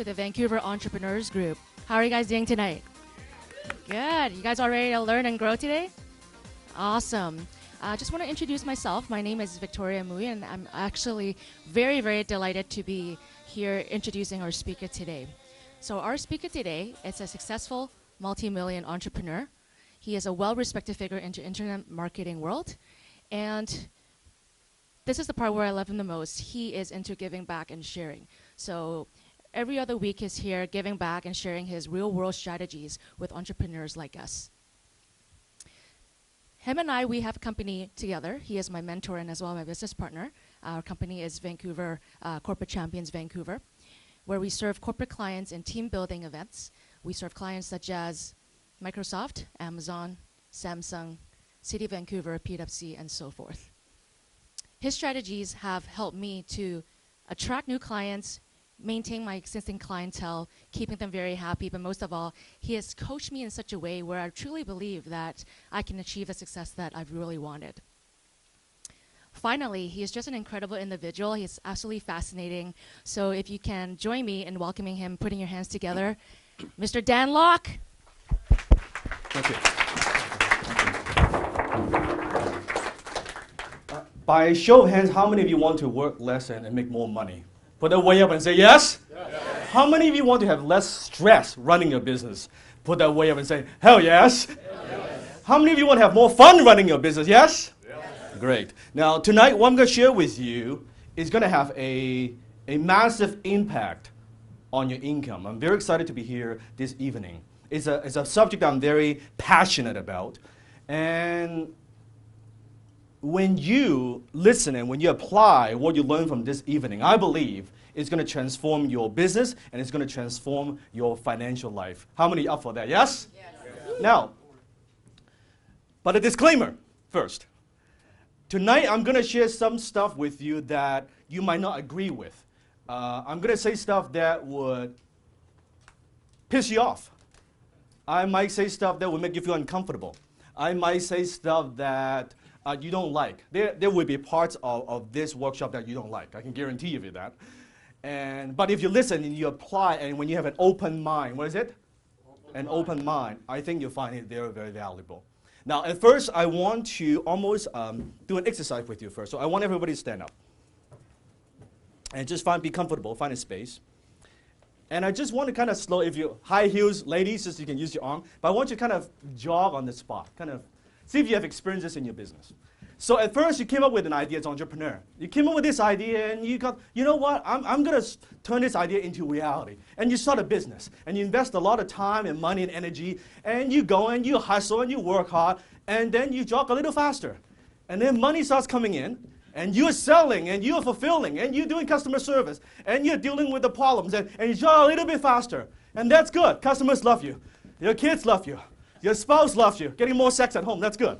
to the Vancouver Entrepreneurs Group. How are you guys doing tonight? Good. You guys all ready to learn and grow today? Awesome. I uh, just want to introduce myself. My name is Victoria Mui, and I'm actually very, very delighted to be here introducing our speaker today. So, our speaker today is a successful multi-million entrepreneur. He is a well-respected figure in the internet marketing world, and this is the part where I love him the most. He is into giving back and sharing. So every other week he's here giving back and sharing his real world strategies with entrepreneurs like us. Him and I, we have a company together. He is my mentor and as well my business partner. Our company is Vancouver uh, Corporate Champions Vancouver, where we serve corporate clients in team building events. We serve clients such as Microsoft, Amazon, Samsung, City of Vancouver, PwC, and so forth. His strategies have helped me to attract new clients, maintain my existing clientele, keeping them very happy, but most of all, he has coached me in such a way where I truly believe that I can achieve the success that I've really wanted. Finally, he is just an incredible individual. He's absolutely fascinating. So if you can join me in welcoming him, putting your hands together, Mr. Dan Lok. Thank you. Uh, by show of hands, how many of you want to work less and, and make more money? Put that way up and say yes. yes. How many of you want to have less stress running your business? Put that way up and say hell yes. yes. How many of you want to have more fun running your business? Yes? yes. Great. Now, tonight, what I'm going to share with you is going to have a, a massive impact on your income. I'm very excited to be here this evening. It's a, it's a subject I'm very passionate about. And when you listen and when you apply what you learn from this evening, I believe it's going to transform your business and it's going to transform your financial life. How many up for that? Yes? yes. yes. Now, but a disclaimer first. Tonight, I'm going to share some stuff with you that you might not agree with. Uh, I'm going to say stuff that would piss you off. I might say stuff that would make you feel uncomfortable. I might say stuff that uh, you don't like. There, there will be parts of, of this workshop that you don't like. I can guarantee you that. And, but if you listen and you apply, and when you have an open mind, what is it? Open an mind. open mind. I think you'll find it very, very valuable. Now, at first, I want to almost um, do an exercise with you first. So I want everybody to stand up. And just find, be comfortable, find a space. And I just want to kind of slow, if you high heels, ladies, just you can use your arm. But I want you to kind of jog on the spot, kind of See if you have experiences in your business. So at first you came up with an idea as an entrepreneur. You came up with this idea and you got, you know what, I'm, I'm going to turn this idea into reality. And you start a business and you invest a lot of time and money and energy and you go and you hustle and you work hard and then you jog a little faster. And then money starts coming in and you're selling and you're fulfilling and you're doing customer service and you're dealing with the problems and, and you jog a little bit faster. And that's good. Customers love you. Your kids love you. Your spouse loves you, getting more sex at home, that's good.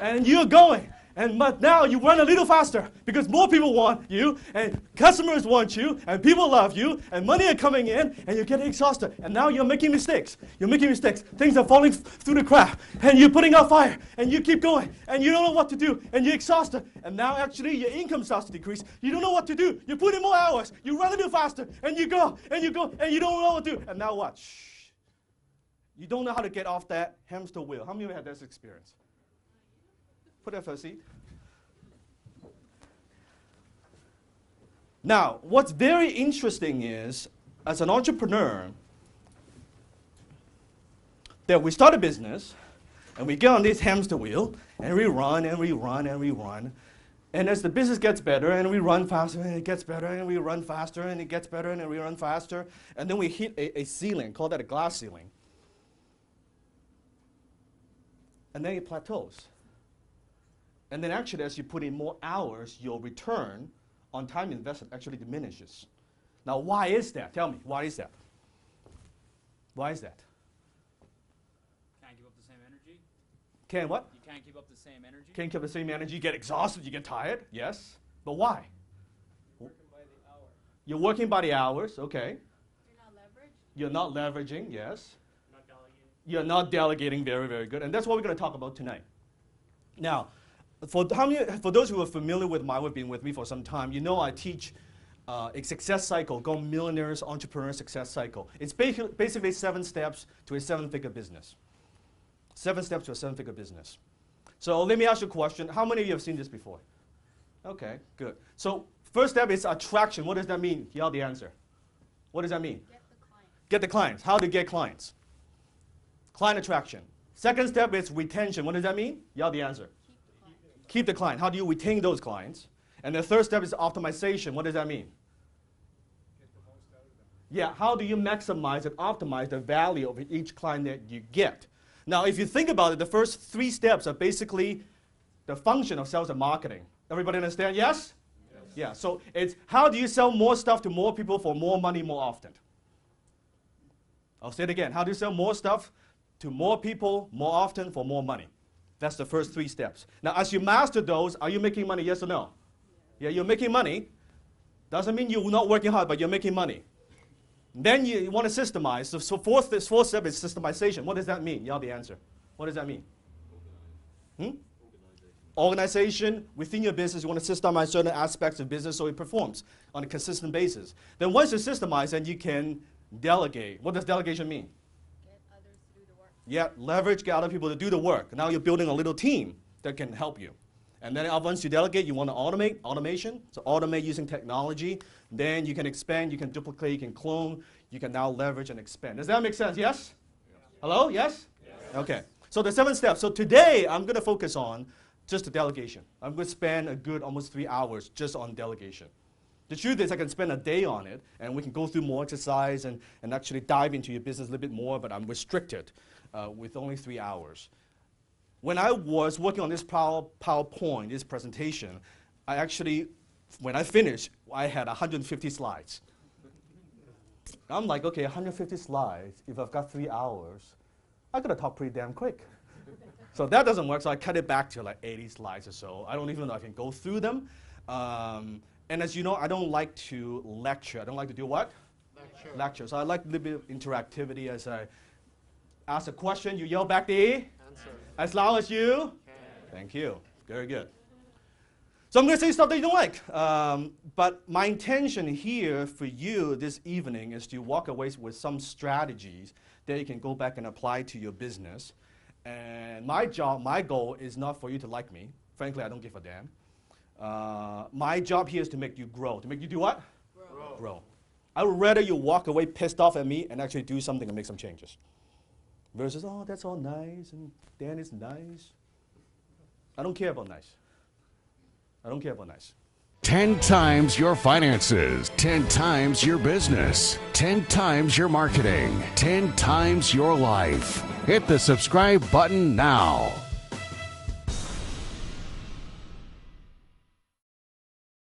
and you're going. And but now you run a little faster because more people want you, and customers want you, and people love you, and money are coming in, and you're getting exhausted. And now you're making mistakes. You're making mistakes. Things are falling through the crack, and you're putting out fire, and you keep going, and you don't know what to do, and you're exhausted. And now actually your income starts to decrease. You don't know what to do. You put in more hours. You run a little faster, and you go, and you go, and you don't know what to do. And now what? Shh. You don't know how to get off that hamster wheel. How many of you had this experience? Put that for a seat. Now, what's very interesting is, as an entrepreneur, that we start a business and we get on this hamster wheel and we run and we run and we run. And as the business gets better and we run faster and it gets better and we run faster and it gets better and we run faster, and then we hit a, a ceiling, call that a glass ceiling. And then it plateaus. And then actually, as you put in more hours, your return on time invested actually diminishes. Now, why is that? Tell me, why is that? Why is that? Can't keep up the same energy. Can what? You can't keep up the same energy. Can't keep up the same energy. You get exhausted. You get tired. Yes, but why? You're working by the hour. You're working by the hours. Okay. You're not leveraging. You're not leveraging. Yes you're not delegating very, very good. And that's what we're going to talk about tonight. Now, for, how many, for those who are familiar with my work, been with me for some time, you know I teach uh, a success cycle, go millionaires, entrepreneur success cycle. It's basi- basically seven steps to a seven-figure business. Seven steps to a seven-figure business. So let me ask you a question. How many of you have seen this before? Okay, good. So first step is attraction. What does that mean? Yell the answer. What does that mean? Get the client. Get the clients. How to get clients? Client attraction. Second step is retention. What does that mean? Yell the answer. Keep the client. Keep the client. How do you retain those clients? And the third step is optimization. What does that mean? Yeah, how do you maximize and optimize the value of each client that you get? Now, if you think about it, the first three steps are basically the function of sales and marketing. Everybody understand? Yes? yes. Yeah, so it's how do you sell more stuff to more people for more money more often? I'll say it again. How do you sell more stuff to more people more often for more money? That's the first three steps. Now, as you master those, are you making money? Yes or no? Yeah, you're making money. Doesn't mean you're not working hard, but you're making money. Then you, you want to systemize. So, so fourth, this fourth step is systemization. What does that mean? Have the answer. What does that mean? Hmm? Organization within your business, you want to systemize certain aspects of business so it performs on a consistent basis. Then once you systemize, then you can delegate. What does delegation mean? Get others the. Yeah, leverage, get other people to do the work. Now you're building a little team that can help you. And then once you delegate, you want to automate, automation. So automate using technology. Then you can expand, you can duplicate, you can clone, you can now leverage and expand. Does that make sense? Yes? Hello? Yes? Okay. So the seven steps. So today I'm going to focus on just the delegation. I'm going to spend a good almost three hours just on delegation. The truth is, I can spend a day on it, and we can go through more exercise and, and actually dive into your business a little bit more, but I'm restricted uh, with only three hours. When I was working on this power, PowerPoint, this presentation, I actually, when I finished, I had 150 slides. I'm like, okay, 150 slides, if I've got three hours, I gotta talk pretty damn quick. so that doesn't work, so I cut it back to like 80 slides or so. I don't even know if I can go through them. Um, and as you know, I don't like to lecture. I don't like to do what? Lecture. Lecture. So I like a little bit of interactivity as I ask a question, you yell back the Answer. as loud as you. Thank you. Very good. So I'm going to say stuff that you don't like. Um, but my intention here for you this evening is to walk away with some strategies that you can go back and apply to your business. And my job, my goal is not for you to like me. Frankly, I don't give a damn. Uh, my job here is to make you grow. To make you do what? Grow. Grow. I would rather you walk away pissed off at me and actually do something and make some changes. Versus, oh, that's all nice and Dan is nice. I don't care about nice. I don't care about nice. 10 times your finances, 10 times your business, 10 times your marketing, 10 times your life. Hit the subscribe button now.